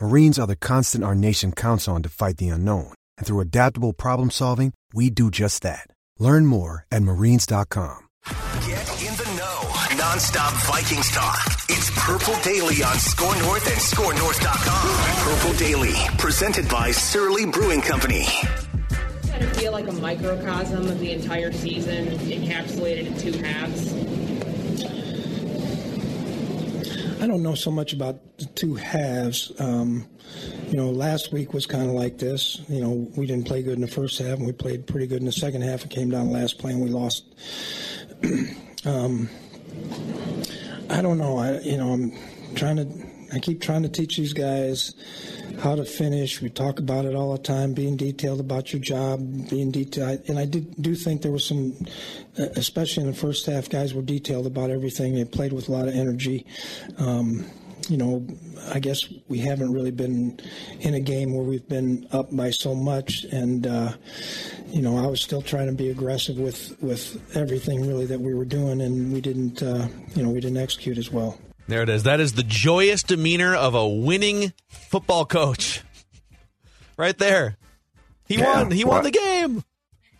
Marines are the constant our nation counts on to fight the unknown. And through adaptable problem solving, we do just that. Learn more at marines.com. Get in the know. Non-stop Vikings talk. It's Purple Daily on SKOR North and SKORNorth.com. Purple Daily, presented by Surly Brewing Company. kind of feel like a microcosm of the entire season encapsulated in two halves. I don't know so much about the two halves. Um, you know, last week was kind of like this. You know, we didn't play good in the first half, and we played pretty good in the second half. It came down last play, and we lost. um, I don't know. I you know I'm trying to. I keep trying to teach these guys how to finish. We talk about it all the time, being detailed about your job, being detailed. And I did, do think there was some, uh, especially in the first half, guys were detailed about everything. They played with a lot of energy. Um, you know, I guess we haven't really been in a game where we've been up by so much, and uh, you know, I was still trying to be aggressive with with everything really that we were doing, and we didn't, uh, you know, we didn't execute as well. There it is. That is the joyous demeanor of a winning football coach. Right there. He Yeah, won. He won the game.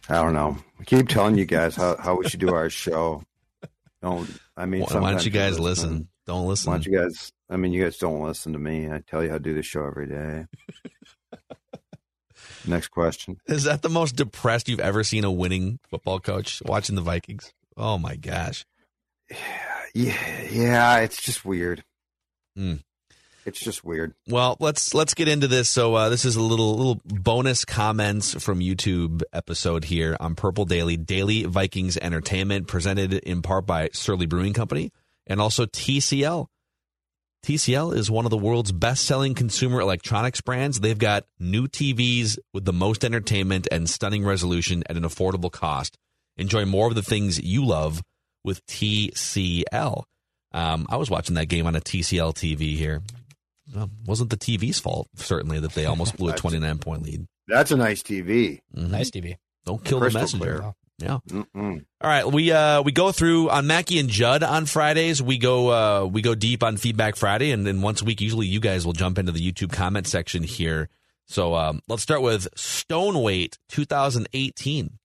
I don't know. I keep telling you guys how, how we should do our show. Don't I mean? Why, why don't you guys listen. listen? Don't listen. Why don't you guys? I mean, you guys don't listen to me. I tell you how to do the show every day. Next question. Is that the most depressed you've ever seen a winning football coach watching the Vikings? Oh my gosh. Yeah, yeah. It's just weird. Mm. It's just weird. Well, let's let's get into this. So uh, this is a little little bonus comments from YouTube episode here on Purple Daily Daily Vikings Entertainment, presented in part by Surly Brewing Company and also TCL. TCL is one of the world's best-selling consumer electronics brands. They've got new TVs with the most entertainment and stunning resolution at an affordable cost. Enjoy more of the things you love with TCL. Um, I was watching that game on a TCL TV here. Well, wasn't the TV's fault, certainly, that they almost blew a 29 point lead. That's a nice TV. Nice TV. Don't kill Crystal the messenger. Yeah. Mm-mm. All right, we uh we go through on Mackey and Judd on Fridays. We go uh we go deep on Feedback Friday, and then once a week, usually you guys will jump into the YouTube comment section here. So um, let's start with Stoneweight 2018.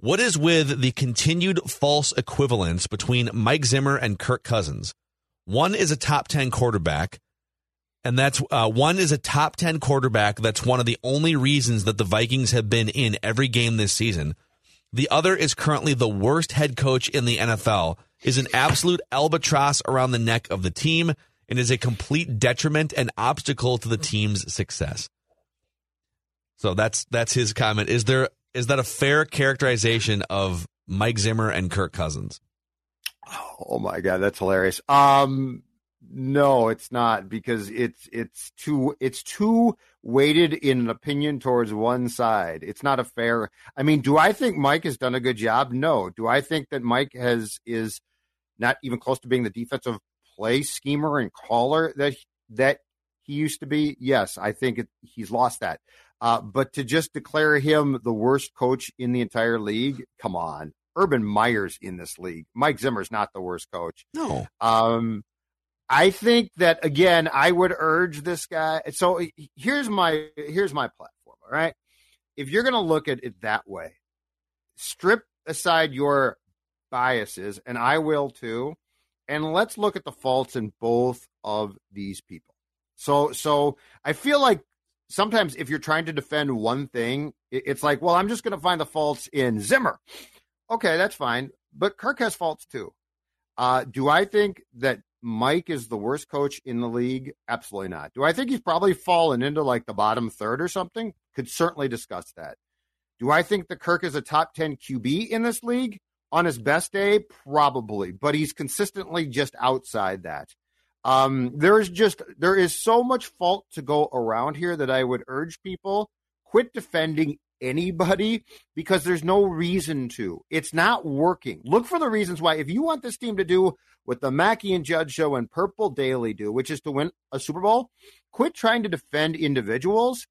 What is with the continued false equivalence between Mike Zimmer and Kirk Cousins? One is a top 10 quarterback, and that's uh, one is a top 10 quarterback. That's one of the only reasons that the Vikings have been in every game this season. The other is currently the worst head coach in the NFL, is an absolute albatross around the neck of the team, and is a complete detriment and obstacle to the team's success. So that's that's his comment. Is there is that a fair characterization of Mike Zimmer and Kirk Cousins? Oh my god, that's hilarious. Um no, it's not because it's it's too it's too weighted in an opinion towards one side. It's not a fair. I mean, do I think Mike has done a good job? No. Do I think that Mike has is not even close to being the defensive play schemer and caller that that he used to be? Yes, I think it, he's lost that. Uh, but to just declare him the worst coach in the entire league, come on. Urban Meyer's in this league. Mike Zimmer's not the worst coach. No. Um, I think that again, I would urge this guy. So here's my here's my platform. All right, if you're going to look at it that way, strip aside your biases, and I will too, and let's look at the faults in both of these people. So so I feel like sometimes if you're trying to defend one thing, it's like, well, I'm just going to find the faults in Zimmer. Okay, that's fine. but Kirk has faults too. Uh, do I think that Mike is the worst coach in the league? Absolutely not. Do I think he's probably fallen into like the bottom third or something? Could certainly discuss that. Do I think that Kirk is a top 10 QB in this league? On his best day, probably, but he's consistently just outside that. Um, there is just there is so much fault to go around here that I would urge people quit defending anybody because there's no reason to. It's not working. Look for the reasons why. If you want this team to do what the Mackey and Judd show and Purple Daily do, which is to win a Super Bowl, quit trying to defend individuals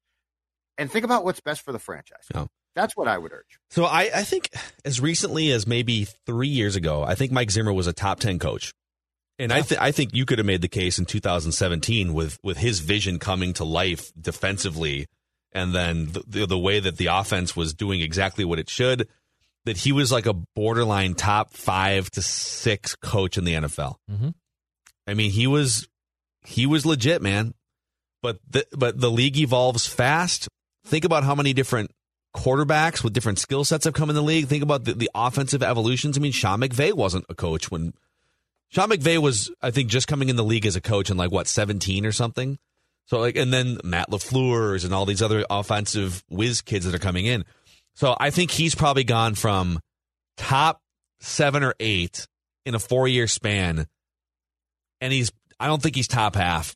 and think about what's best for the franchise. That's what I would urge. So I, I think as recently as maybe three years ago, I think Mike Zimmer was a top ten coach. And. I, th- I think you could have made the case in 2017 with with his vision coming to life defensively and then the, the, the way that the offense was doing exactly what it should, that he was like a borderline top five to six coach in the NFL. Mm-hmm. I mean, he was he was legit, man. But the, but the league evolves fast. Think about how many different quarterbacks with different skill sets have come in the league. Think about the, the offensive evolutions. I mean, Sean McVay wasn't a coach when Sean McVay was, I think, just coming in the league as a coach in like what seventeen or something. So like, and then Matt LaFleur's and all these other offensive whiz kids that are coming in. So I think he's probably gone from top seven or eight in a four year span, and he's I don't think he's top half.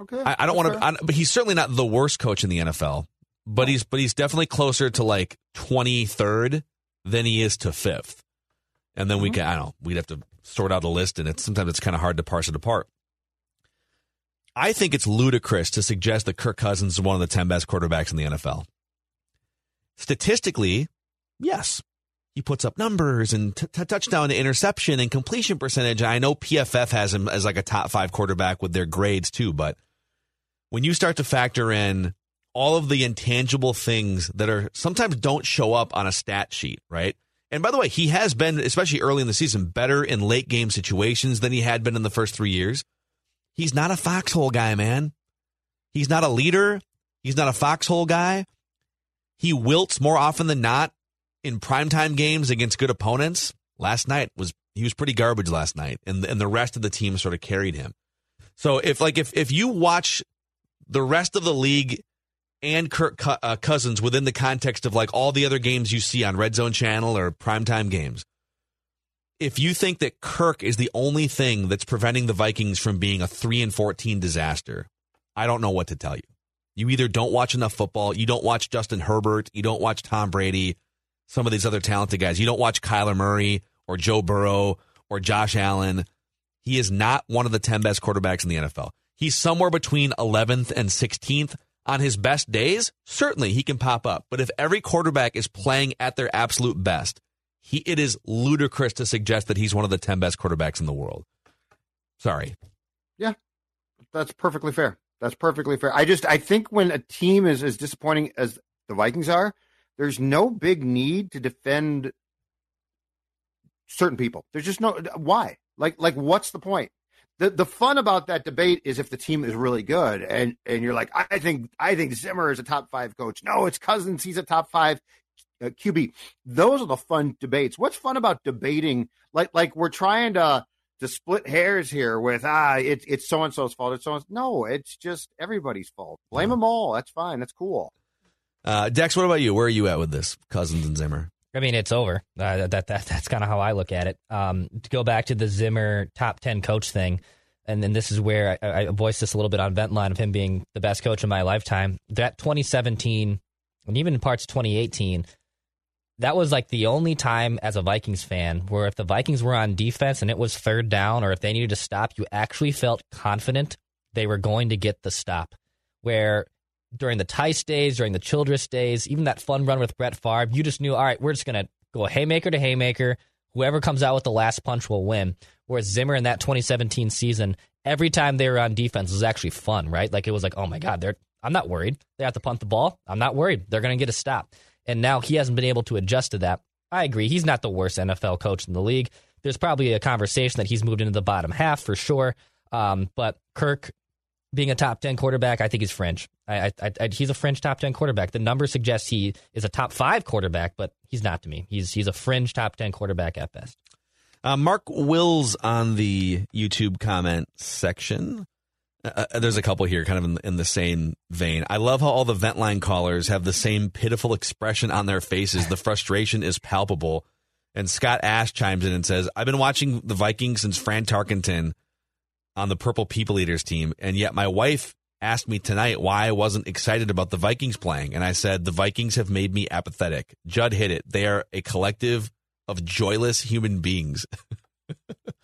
Okay, I, I don't want to, but he's certainly not the worst coach in the NFL. But he's but he's definitely closer to like twenty third than he is to fifth. And then mm-hmm. we can I don't know we'd have to sort out a list, and it's sometimes it's kind of hard to parse it apart. I think it's ludicrous to suggest that Kirk Cousins is one of the 10 best quarterbacks in the NFL. Statistically, yes, he puts up numbers and t- t- touchdown to interception and completion percentage. I know PFF has him as like a top five quarterback with their grades too, but when you start to factor in all of the intangible things that are sometimes don't show up on a stat sheet, right? And by the way, he has been, especially early in the season, better in late game situations than he had been in the first three years. He's not a foxhole guy, man. He's not a leader. He's not a foxhole guy. He wilts more often than not in primetime games against good opponents. Last night was he was pretty garbage last night, and and the rest of the team sort of carried him. So if like if if you watch the rest of the league and Kirk uh, Cousins within the context of like all the other games you see on Red Zone Channel or primetime games, if you think that Kirk is the only thing that's preventing the Vikings from being a 3 and 14 disaster, I don't know what to tell you. You either don't watch enough football, you don't watch Justin Herbert, you don't watch Tom Brady, some of these other talented guys. You don't watch Kyler Murray or Joe Burrow or Josh Allen. He is not one of the 10 best quarterbacks in the NFL. He's somewhere between 11th and 16th. On his best days, certainly he can pop up. But if every quarterback is playing at their absolute best, he it is ludicrous to suggest that he's one of the 10 best quarterbacks in the world. Sorry. Yeah. That's perfectly fair. That's perfectly fair. I just I think when a team is as disappointing as the Vikings are, there's no big need to defend certain people. There's just no why. Like like what's the point? The the fun about that debate is if the team is really good and and you're like I think I think Zimmer is a top 5 coach. No, it's Cousins, he's a top 5 uh, QB. Those are the fun debates. What's fun about debating? Like like we're trying to to split hairs here with ah it's it's so and so's fault. It's so no, it's just everybody's fault. Blame them all. That's fine. That's cool. Uh, Dex, what about you? Where are you at with this, Cousins and Zimmer? I mean, it's over. Uh, that, that that's kind of how I look at it. Um, to go back to the Zimmer top ten coach thing, and then this is where I, I voiced this a little bit on vent line of him being the best coach in my lifetime. That 2017 and even in parts 2018, that was like the only time as a Vikings fan where if the Vikings were on defense and it was third down or if they needed to stop, you actually felt confident they were going to get the stop. Where during the Tice days, during the Childress days, even that fun run with Brett Favre, you just knew, all right, we're just going to go haymaker to haymaker. Whoever comes out with the last punch will win. Whereas Zimmer in that 2017 season, every time they were on defense was actually fun, right? Like it was like, oh my God, they're I'm not worried. They have to punt the ball. I'm not worried. They're going to get a stop and now he hasn't been able to adjust to that. I agree. He's not the worst NFL coach in the league. There's probably a conversation that he's moved into the bottom half for sure. Um, but Kirk being a top 10 quarterback, I think he's fringe. I, I, I, he's a fringe top 10 quarterback. The number suggests he is a top five quarterback, but he's not to me. He's, he's a fringe top 10 quarterback at best. Uh, Mark Wills on the YouTube comment section. Uh, uh, there's a couple here kind of in, in, the same vein. I love how all the vent line callers have the same pitiful expression on their faces. The frustration is palpable. And Scott Ash chimes in and says, I've been watching the Vikings since Fran Tarkenton on the Purple People Eaters team, and yet my wife asked me tonight why I wasn't excited about the Vikings playing. And I said, The Vikings have made me apathetic. Judd hit it. They are a collective of joyless human beings.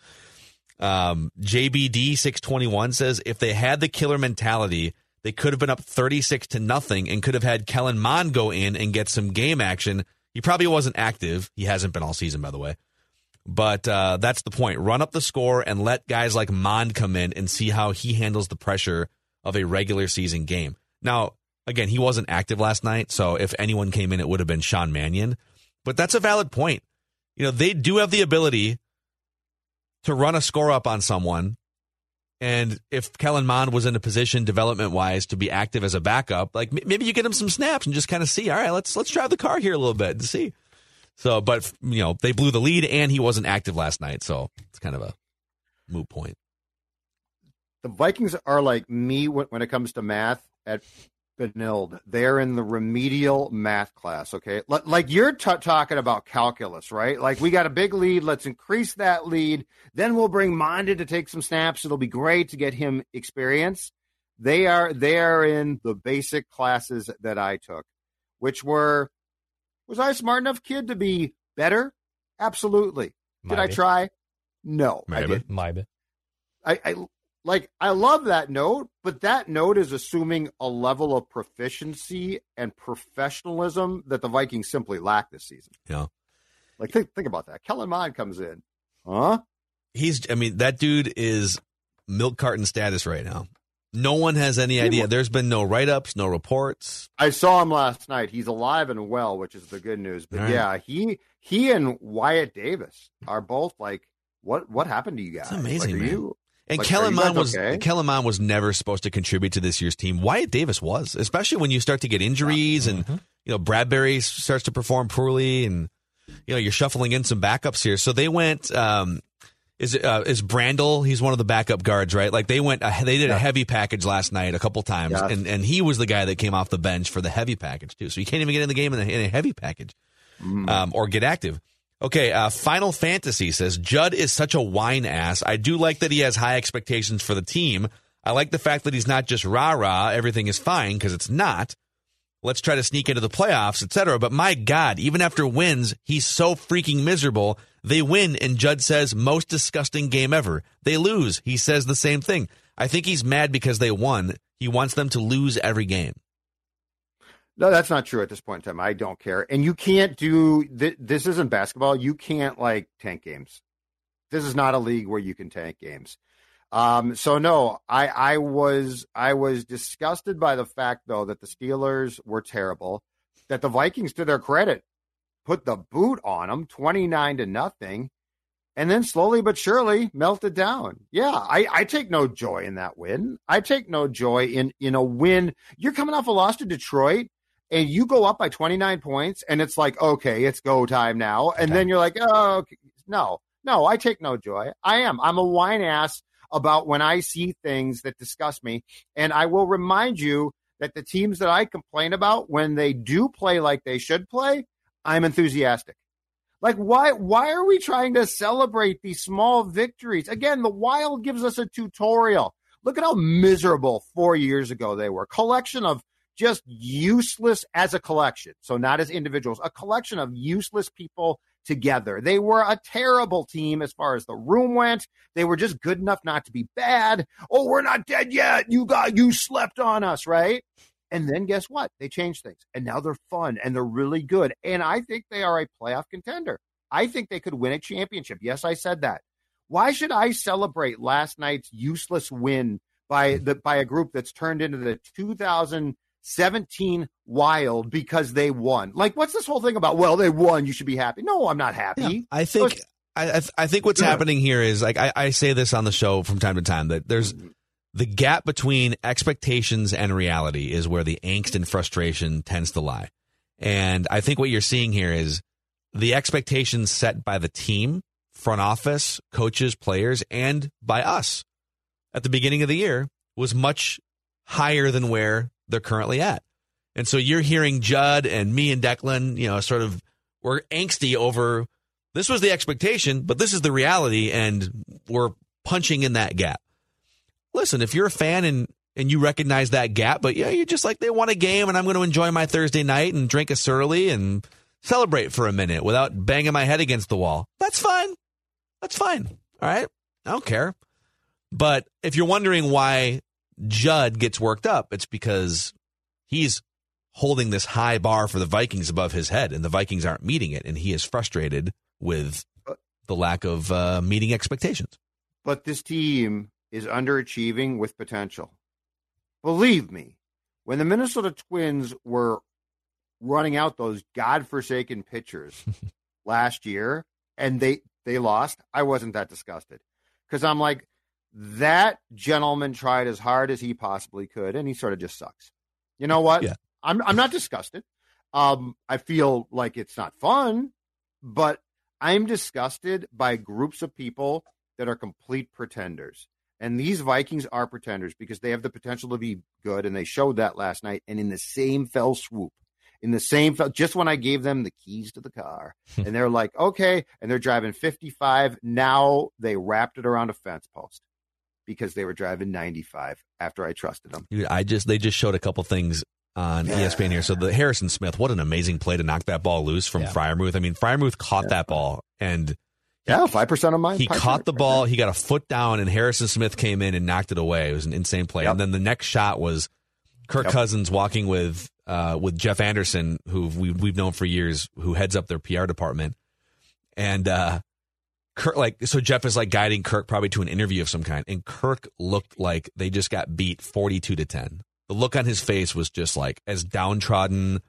um, JBD six twenty one says if they had the killer mentality, they could have been up thirty six to nothing and could have had Kellen Mond go in and get some game action. He probably wasn't active. He hasn't been all season, by the way. But uh, that's the point. Run up the score and let guys like Mond come in and see how he handles the pressure of a regular season game. Now, again, he wasn't active last night, so if anyone came in, it would have been Sean Mannion. But that's a valid point you know, they do have the ability to run a score up on someone. And if Kellen Mond was in a position development wise to be active as a backup, like maybe you get him some snaps and just kind of see, all right, let's let's drive the car here a little bit and see. So, but you know, they blew the lead and he wasn't active last night, so it's kind of a moot point. The Vikings are like me when it comes to math at Benilde. They're in the remedial math class. Okay, like you're t- talking about calculus, right? Like we got a big lead. Let's increase that lead. Then we'll bring Monded to take some snaps. It'll be great to get him experience. They are they are in the basic classes that I took, which were was I a smart enough kid to be better? Absolutely. Did I try? No, Maybe. I did. Maybe. I, I like I love that note, but that note is assuming a level of proficiency and professionalism that the Vikings simply lack this season. Yeah. Like think think about that. Kellen Mond comes in. Huh? He's I mean, that dude is milk carton status right now. No one has any idea. There's been no write ups, no reports. I saw him last night. He's alive and well, which is the good news. But right. yeah, he he and Wyatt Davis are both like, what what happened to you guys? It's amazing, like, man. You, and like, Kellen Mond was okay? Kellen Mond was never supposed to contribute to this year's team. Wyatt Davis was, especially when you start to get injuries and Mm-hmm. you know Bradbury starts to perform poorly, and you know you're shuffling in some backups here. So they went. Um, is uh, is Brandel? He's one of the backup guards, right? Like they went. Uh, they did a heavy package last night a couple times, Yes. and and he was the guy that came off the bench for the heavy package too. So you can't even get in the game in a, in a heavy package, um, or get active. Okay, uh, Final Fantasy says Judd is such a whine ass. I do like that he has high expectations for the team. I like the fact that he's not just rah rah, everything is fine because it's not. Let's try to sneak into the playoffs, etc. But my God, even after wins, he's so freaking miserable. They win, and Judd says most disgusting game ever. They lose. He says the same thing. I think he's mad because they won. He wants them to lose every game. No, that's not true at this point in time. I don't care. And you can't do th- this isn't basketball. You can't like tank games. This is not a league where you can tank games. Um, so no, I I was I was disgusted by the fact though that the Steelers were terrible, that the Vikings to their credit put the boot on them 29 to nothing and then slowly but surely melted down. Yeah, I, I take no joy in that win. I take no joy in in a win. You're coming off a loss to Detroit and you go up by 29 points and it's like okay it's go time now. And then you're like oh okay. no no i take no joy. I am. I'm a whine ass about when i see things that disgust me. And i will remind you that the teams that i complain about when they do play like they should play i'm enthusiastic. Like why why are we trying to celebrate these small victories? Again the wild gives us a tutorial. Look at how miserable four years ago they were. Collection of just useless as a collection. So not as individuals, a collection of useless people together. They were a terrible team as far as the room went. They were just good enough not to be bad. Oh, we're not dead yet. You got you slept on us, right? And then guess what? They changed things. And now they're fun and they're really good. And I think they are a playoff contender. I think they could win a championship. Yes, I said that. Why should I celebrate last night's useless win by the by a group that's turned into the 2000 17 wild because they won. Like, what's this whole thing about? Well, they won. You should be happy. No, I'm not happy. Yeah, I think. I, I, I think what's happening here is like I, I say this on the show from time to time that there's the gap between expectations and reality is where the angst and frustration tends to lie. And I think what you're seeing here is the expectations set by the team, front office, coaches, players, and by us at the beginning of the year was much higher than where they're currently at. And so you're hearing Judd and me and Declan, you know, sort of we're angsty over this was the expectation, but this is the reality, and we're punching in that gap. Listen, if you're a fan and and you recognize that gap, but yeah, you're just like they won a game, and I'm going to enjoy my Thursday night and drink a surly and celebrate for a minute without banging my head against the wall. That's fine. That's fine. All right, I don't care. But if you're wondering why Judd gets worked up, it's because he's holding this high bar for the Vikings above his head, and the Vikings aren't meeting it, and he is frustrated with the lack of uh, meeting expectations. But this team is underachieving with potential. Believe me, when the Minnesota Twins were running out those godforsaken pitchers last year and they they lost, I wasn't that disgusted because I'm like that gentleman tried as hard as he possibly could and he sort of just sucks. You know what? Yeah. I'm I'm not disgusted. Um, I feel like it's not fun, but I'm disgusted by groups of people that are complete pretenders. And these Vikings are pretenders because they have the potential to be good, and they showed that last night. And in the same fell swoop, in the same fell, just when I gave them the keys to the car, and they're like, okay, and they're driving 55. Now they wrapped it around a fence post because they were driving 95 after I trusted them. Dude, I just they just showed a couple things on yeah. ESPN here. So the Harrison Smith, what an amazing play to knock that ball loose from yeah. Freiermuth. I mean, Freiermuth caught yeah. that ball and yeah, five percent of mine. He caught the ball. He got a foot down, and Harrison Smith came in and knocked it away. It was an insane play. Yep. And then the next shot was Kirk yep. Cousins walking with uh, with Jeff Anderson, who we've, we've known for years, who heads up their PR department, and uh, Kirk like so Jeff is like guiding Kirk probably to an interview of some kind, and Kirk looked like they just got beat forty two to ten the look on his face was just like as downtrodden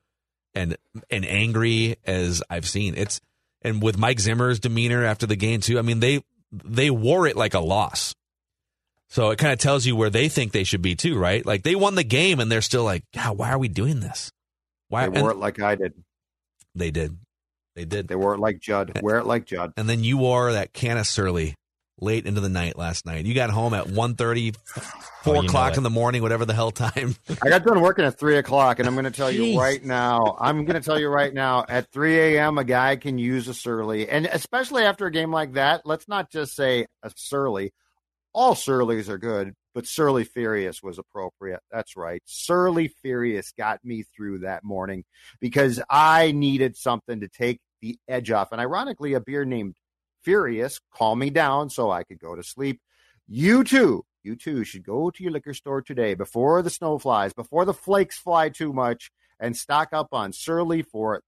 and and angry as I've seen. It's and with Mike Zimmer's demeanor after the game too. I mean they they wore it like a loss. So it kind of tells you where they think they should be too, right? Like they won the game and they're still like, God, why are we doing this? Why they wore and, it like I did. They did. They did. They wore it like Judd. Wear it like Judd. And then you wore that can of Surly late into the night last night. You got home at 1.30, 4 oh, o'clock in the morning, whatever the hell time. I got done working at 3 o'clock, and I'm going to tell Jeez. you right now, I'm going to tell you right now, at 3 a.m., a guy can use a surly. And especially after a game like that, let's not just say a surly. All surlies are good, but Surly Furious was appropriate. That's right. Surly Furious got me through that morning because I needed something to take the edge off. And ironically, a beer named furious, calm me down so I could go to sleep. You too, you too should go to your liquor store today before the snow flies, before the flakes fly too much, and stock up on Surly for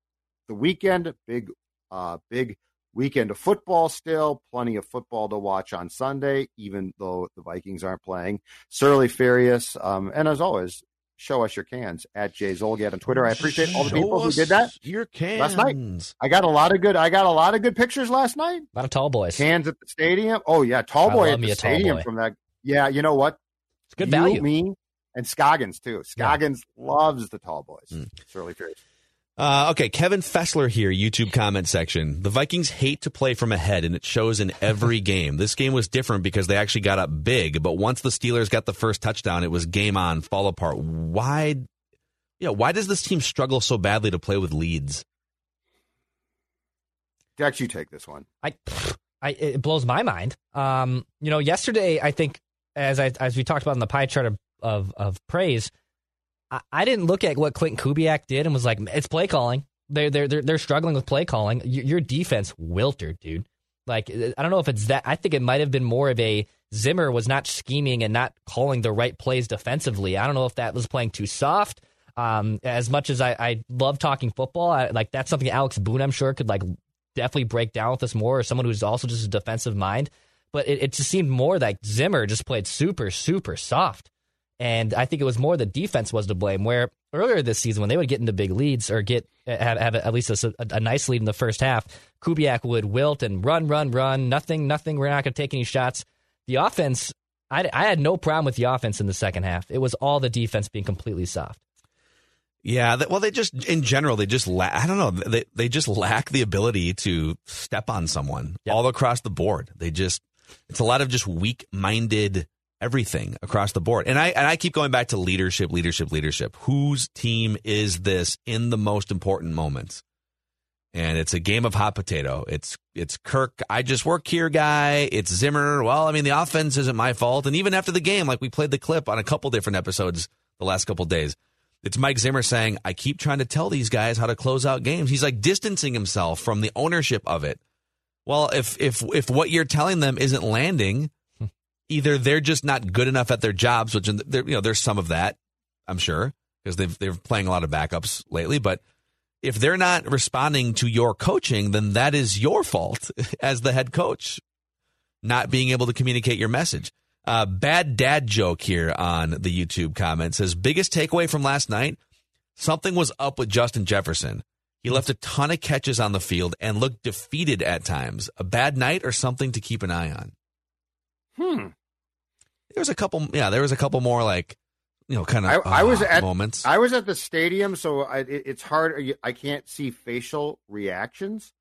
the weekend. Big, uh, big weekend of football still. Plenty of football to watch on Sunday, even though the Vikings aren't playing. Surly Furious. Um, and as always, show us your cans at Jay Zulgad on Twitter. I appreciate all the people who did that. Your cans last night. I got a lot of good. I got a lot of good pictures last night. A lot of tall boys. Cans at the stadium. Oh yeah, tall boy at the stadium from that. Yeah, you know what? It's good you, value. Me and Scoggins too. Scoggins yeah. loves the tall boys. Mm. It's really curious. Uh, okay, Kevin Fessler here, YouTube comment section. The Vikings hate to play from ahead, and it shows in every game. This game was different because they actually got up big, but once the Steelers got the first touchdown, it was game on, fall apart. Why? Yeah, why does this team struggle so badly to play with leads? Dex, you take this one. I, I it blows my mind. Um, you know, yesterday I think as I as we talked about in the pie chart of of, of praise I, didn't look at what Klint Kubiak did and was like, it's play calling. They're they're they're, they're struggling with play calling. Your, your defense wilted, dude. Like I don't know if it's that. I think it might have been more of a Zimmer was not scheming and not calling the right plays defensively. I don't know if that was playing too soft. Um, as much as I, I love talking football, I, like that's something Alex Boone I'm sure could like definitely break down with us more, or someone who's also just a defensive mind. But it, it just seemed more like Zimmer just played super super soft. And I think it was more the defense was to blame. Where earlier this season, when they would get into big leads or get have, have at least a, a, nice lead in the first half, Kubiak would wilt and run, run, run. Nothing, nothing. We're not going to take any shots. The offense, I, I had no problem with the offense in the second half. It was all the defense being completely soft. Yeah, well, they just in general they just la- I don't know they they just lack the ability to step on someone yep. all across the board. They just it's a lot of just weak minded everything across the board. And I and I keep going back to leadership, leadership, leadership. Whose team is this in the most important moments? And it's a game of hot potato. It's it's Kirk, I just work here guy. It's Zimmer. Well, I mean the offense isn't my fault. And even after the game, like we played the clip on a couple different episodes the last couple days it's Mike Zimmer saying, I keep trying to tell these guys how to close out games. He's like distancing himself from the ownership of it. Well, if if if what you're telling them isn't landing, either they're just not good enough at their jobs, which you know there's some of that, I'm sure, because they've they're playing a lot of backups lately. But if they're not responding to your coaching, then that is your fault as the head coach, not being able to communicate your message. Uh, bad dad joke here on the YouTube comment says biggest takeaway from last night something was up with Justin Jefferson. He left a ton of catches on the field and looked defeated at times. A bad night or something to keep an eye on. Hmm. There was a couple. Yeah, there was a couple more like you know kind of. I, I was uh, at moments. I was at the stadium, so I, it, it's hard. I can't see facial reactions.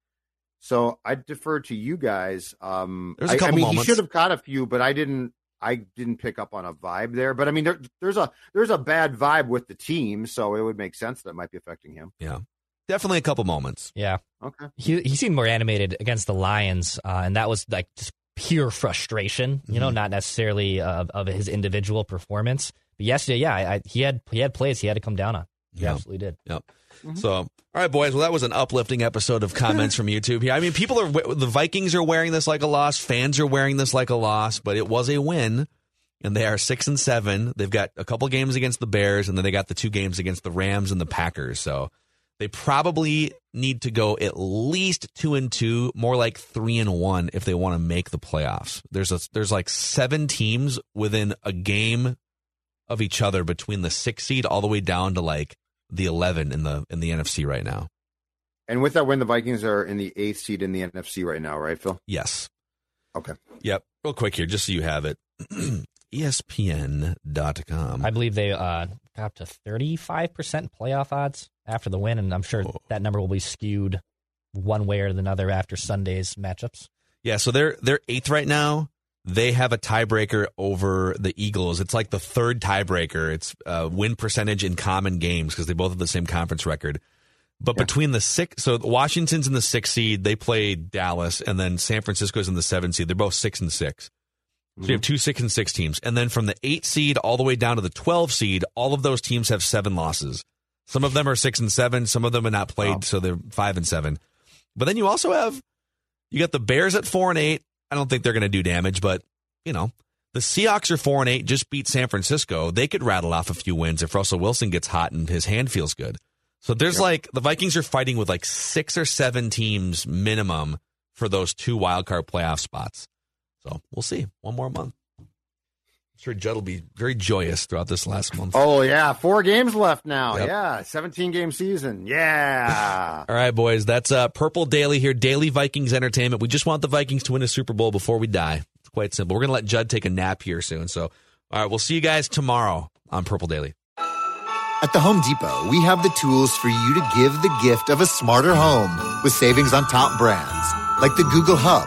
So I defer to you guys. Um, There's a couple I, I mean, moments. he should have caught a few, but I didn't. I didn't pick up on a vibe there, but I mean, there, there's a there's a bad vibe with the team, so it would make sense that might be affecting him. Yeah, definitely a couple moments. Yeah. Okay. He he seemed more animated against the Lions, uh, and that was like just pure frustration. You know, Mhm. not necessarily uh, of his individual performance. But yesterday, yeah, I, I, he had he had plays he had to come down on. He Yeah. absolutely did. Yep. So, all right, boys. Well, that was an uplifting episode of comments from YouTube here. I mean, people are the Vikings are wearing this like a loss. Fans are wearing this like a loss, but it was a win, and they are six and seven. They've got a couple games against the Bears, and then they got the two games against the Rams and the Packers. So they probably need to go at least two and two, more like three and one if they want to make the playoffs. There's a there's like seven teams within a game of each other between the six seed all the way down to like the 11 in the in the NFC right now. And with that win, the Vikings are in the eighth seed in the NFC right now, right, Phil? Yes. Okay. Yep. Real quick here, just so you have it. ESPN.com. I believe they uh, got up to thirty five percent playoff odds after the win, and I'm sure Oh. that number will be skewed one way or another after Sunday's matchups. Yeah, so they're they're eighth right now. They have a tiebreaker over the Eagles. It's like the third tiebreaker. It's uh, win percentage in common games because they both have the same conference record. But between the six, so Washington's in the sixth seed. They play Dallas, and then San Francisco's in the seventh seed. They're both six and six. So you have mm-hmm. two six and six teams, and then from the eight seed all the way down to the twelve seed, all of those teams have seven losses. Some of them are six and seven. Some of them have not played, Wow. so they're five and seven. But then you also have you got the Bears at four and eight. I don't think they're going to do damage, but you know the Seahawks are four and eight. Just beat San Francisco. They could rattle off a few wins if Russell Wilson gets hot and his hand feels good. So there's like the Vikings are fighting with like six or seven teams minimum for those two wild card playoff spots. So we'll see. One more month. I'm sure Judd will be very joyous throughout this last month. Oh yeah, four games left now. Yep. Yeah, seventeen game season. Yeah. All right, boys. That's uh, Purple Daily here. Daily Vikings entertainment. We just want the Vikings to win a Super Bowl before we die. It's quite simple. We're gonna let Judd take a nap here soon. So, all right, we'll see you guys tomorrow on Purple Daily. At the Home Depot, we have the tools for you to give the gift of a smarter home with savings on top brands like the Google Hub,